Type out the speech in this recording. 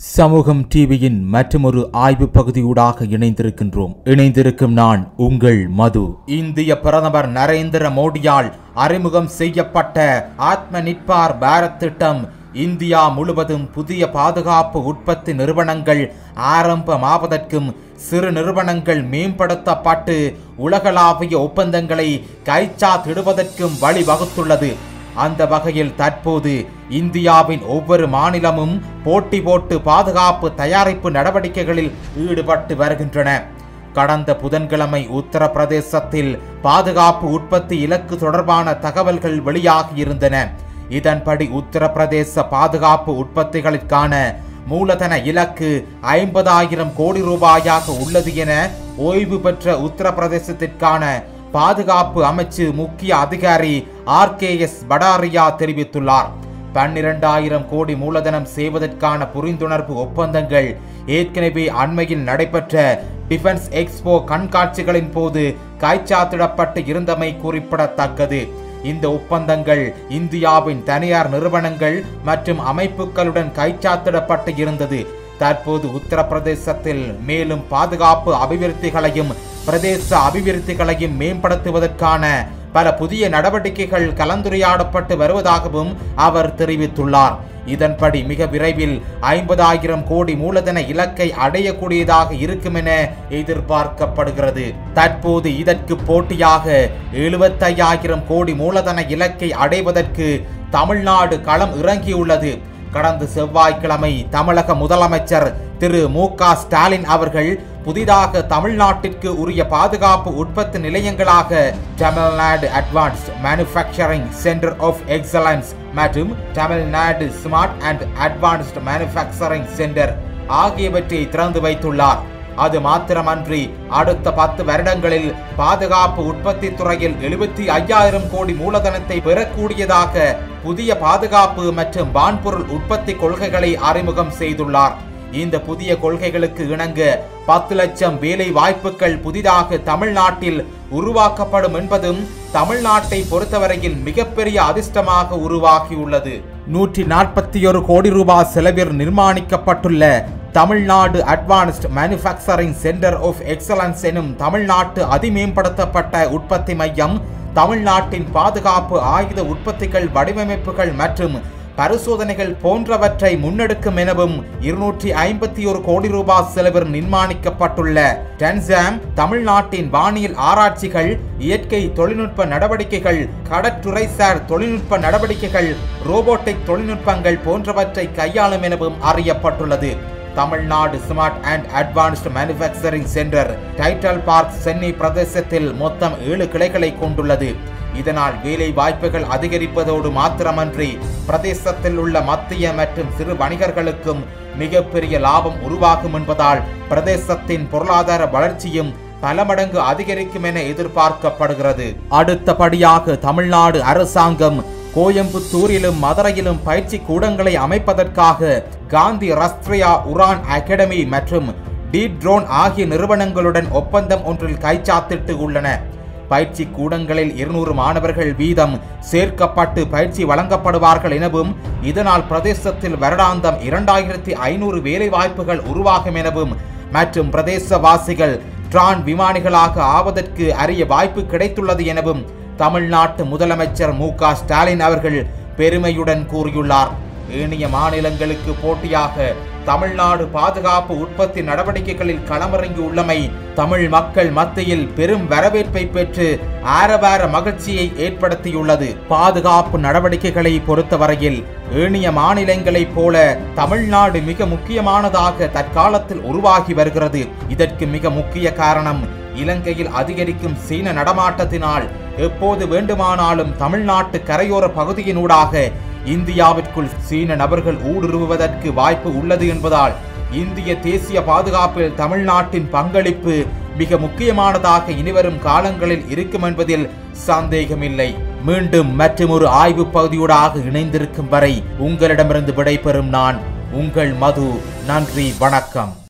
சமூகம் டிவியின் மற்றொரு ஆய்வு பகுதியூடாக இணைந்திருக்கின்றோம். இணைந்திருக்கும் நான் உங்கள் மது. இந்திய பிரதமர் நரேந்திர மோடியால் அறிமுகம் செய்யப்பட்ட ஆத்ம நிற்பார் பாரத் திட்டம் இந்தியா முழுவதும் புதிய பாதுகாப்பு உற்பத்தி நிறுவனங்கள் ஆரம்பமாவதற்கும் சிறு நிறுவனங்கள் மேம்படுத்தப்பட்டு உலகளாவிய ஒப்பந்தங்களை கைச்சாத்திடுவதற்கும் வழிவகுத்துள்ளது. அந்த வகையில் தற்போது இந்தியாவின் ஒவ்வொரு மாநிலமும் போட்டி போட்டு பாதுகாப்பு தயாரிப்பு நடவடிக்கைகளில் ஈடுபட்டு வருகின்றன. கடந்த புதன்கிழமை உத்தரப்பிரதேசத்தில் பாதுகாப்பு உற்பத்தி இலக்கு தொடர்பான தகவல்கள் வெளியாகியிருந்தன இதன்படி உத்தரப்பிரதேச பாதுகாப்பு உற்பத்திகளுக்கான மூலதன இலக்கு ஐம்பதாயிரம் கோடி ரூபாயாக உள்ளது என ஓய்வு பெற்ற உத்தரப்பிரதேசத்திற்கான பாதுகாப்பு அமைச்சு முக்கிய அதிகாரி ஆர் கே எஸ் படாரியா தெரிவித்துள்ளார். பன்னிரண்டாயிரம் கோடி மூலதனம் செய்வதற்கான புரிந்துணர்வு ஒப்பந்தங்கள் ஏற்கனவே அண்மையில் நடைபெற்ற டிஃபென்ஸ் எக்ஸ்போ கண்காட்சிகளின் போது கைச்சாத்திடப்பட்டு இருந்தமை குறிப்பிடத்தக்கது. இந்த ஒப்பந்தங்கள் இந்தியாவின் தனியார் நிறுவனங்கள் மற்றும் அமைப்புகளுடன் கைச்சாத்திடப்பட்டு இருந்தது. தற்போது உத்தரப்பிரதேசத்தில் மேலும் பாதுகாப்பு அபிவிருத்திகளையும் பிரதேச அபிவிருத்திகளையும் மேம்படுத்துவதற்கான பல புதிய நடவடிக்கைகள் கலந்துரையாடப்பட்டு வருவதாகவும் அவர் தெரிவித்துள்ளார். இதன்படி மிக விரைவில் ஐம்பதாயிரம் கோடி மூலதன இலக்கை அடையக்கூடியதாக இருக்கும் என எதிர்பார்க்கப்படுகிறது. தற்போது இதற்கு போட்டியாக எழுபத்தையாயிரம் கோடி மூலதன இலக்கை அடைவதற்கு தமிழ்நாடு களம் இறங்கியுள்ளது. கடந்த செவ்வாய்க்கிழமை தமிழக முதலமைச்சர் திரு மு க ஸ்டாலின் அவர்கள் புதிதாக தமிழ்நாட்டிற்கு உரிய பாதுகாப்பு உற்பத்தி நிலையங்களாக Tamil Nadu advanced manufacturing centre of excellence மற்றும் Tamil Nadu smart and advanced manufacturing centre ஆகியவற்றை திறந்து வைத்துள்ளார். அது மாத்திரமன்றி அடுத்த பத்து வருடங்களில் பாதுகாப்பு உற்பத்தி துறையில் எழுபத்தி ஐயாயிரம் கோடி மூலதனத்தை பெறக்கூடியதாக புதிய பாதுகாப்பு மற்றும் வான்பொருள் உற்பத்தி கொள்கைகளை அறிமுகம் செய்துள்ளார். இந்த புதிய கொள்கைகளுக்கு இணங்க பத்து லட்சம் வேலை வாய்ப்புகள் புதிதாக தமிழ்நாட்டில் உருவாக்கப்படும் என்பதும் தமிழ்நாட்டை பொறுத்தவரையில் மிகப்பெரிய அதிர்ஷ்டமாக உருவாகியுள்ளது. நூற்றி நாற்பத்தி ஒரு கோடி ரூபாய் செலவில் நிர்மாணிக்கப்பட்டுள்ள Tamil Nadu advanced manufacturing centre of excellence எனும் தமிழ்நாட்டு அதிமேம்படுத்தப்பட்ட உற்பத்தி மையம் தமிழ்நாட்டின் பாதுகாப்பு ஆயுத உற்பத்திகள் வடிவமைப்புகள் மற்றும் பரிசோதனைகள் போன்றவற்றை முன்னெடுக்கும் எனவும் இருநூற்றி ஐம்பத்தி ஒரு கோடி ரூபாய் செலவில் நிர்மாணிக்கப்பட்டுள்ள டென்சாம் தமிழ்நாட்டின் வானியல் ஆராய்ச்சிகள் இயற்கை தொழில்நுட்ப நடவடிக்கைகள் கடற்றுறைசார் தொழில்நுட்ப நடவடிக்கைகள் ரோபோட்டிக் தொழில்நுட்பங்கள் போன்றவற்றை கையாளும் எனவும் அறியப்பட்டுள்ளது. Tamil Nadu smart and advanced manufacturing centre Tidel Park Chennai பிரதேசத்தில் மொத்தம் ஏழு கிளைகளை கொண்டுள்ளது. இதனால் வேலை வாய்ப்புகள் அதிகரிப்பதோடு மாத்திரமன்றி பிரதேசத்தில் உள்ள மத்திய மற்றும் சிறு வணிகர்களுக்கும் மிகப்பெரிய லாபம் உருவாகும் என்பதால் பிரதேசத்தின் பொருளாதார வளர்ச்சியும் பல மடங்கு அதிகரிக்கும் என எதிர்பார்க்கப்படுகிறது. அடுத்தபடியாக தமிழ்நாடு அரசாங்கம் கோயம்புத்தூரிலும் மதுரையிலும் பயிற்சி கூடங்களை அமைப்பதற்காக காந்தி ரஸ்ட்ரியா உரான் அகாடமி மற்றும் டீ ட்ரோன் ஆகிய நிறுவனங்களுடன் ஒப்பந்தம் ஒன்றில் கைச்சாத்திட்டு உள்ளன. பயிற்சி கூடங்களில் இருநூறு மாணவர்கள் வீதம் சேர்க்கப்பட்டு பயிற்சி வழங்கப்படுவார்கள் எனவும் இதனால் பிரதேசத்தில் வருடாந்தம் இரண்டாயிரத்தி ஐநூறு வேலை வாய்ப்புகள் உருவாகும் எனவும் மற்றும் பிரதேசவாசிகள் ட்ரான் விமானிகளாக ஆவதற்கு அரிய வாய்ப்பு கிடைத்துள்ளது எனவும் தமிழ்நாட்டு முதலமைச்சர் மு க ஸ்டாலின் அவர்கள் பெருமையுடன் கூறியுள்ளார். ஏனைய மாநிலங்களுக்கு போட்டியாக தமிழ்நாடு பாதுகாப்பு உற்பத்தி நடவடிக்கைகளில் களமிறங்கி உள்ளமை தமிழ் மக்கள் மத்தியில் பெரும் வரவேற்பை பெற்று ஆரவார மகிழ்ச்சியை ஏற்படுத்தியுள்ளது. பாதுகாப்பு நடவடிக்கைகளை பொறுத்தவரையில் ஏனைய மாநிலங்களைப் போல தமிழ்நாடு மிக முக்கியமானதாக தற்காலத்தில் உருவாகி வருகிறது. இதற்கு மிக முக்கிய காரணம் இலங்கையில் அதிகரிக்கும் சீன நடமாட்டத்தினால் எப்போது வேண்டுமானாலும் தமிழ்நாட்டு கரையோர பகுதியினூடாக இந்தியாவிற்குள் சீன நபர்கள் ஊடுருவுவதற்கு வாய்ப்பு உள்ளது என்பதால் இந்திய தேசிய பாதுகாப்பில் தமிழ்நாட்டின் பங்களிப்பு மிக முக்கியமானதாக இனிவரும் காலங்களில் இருக்கும் என்பதில் சந்தேகமில்லை. மீண்டும் மற்றொரு ஆய்வு பகுதியூடாக இணைந்திருக்கும் வரை உங்களிடமிருந்து விடைபெறும் நான் உங்கள் மது. நன்றி வணக்கம்.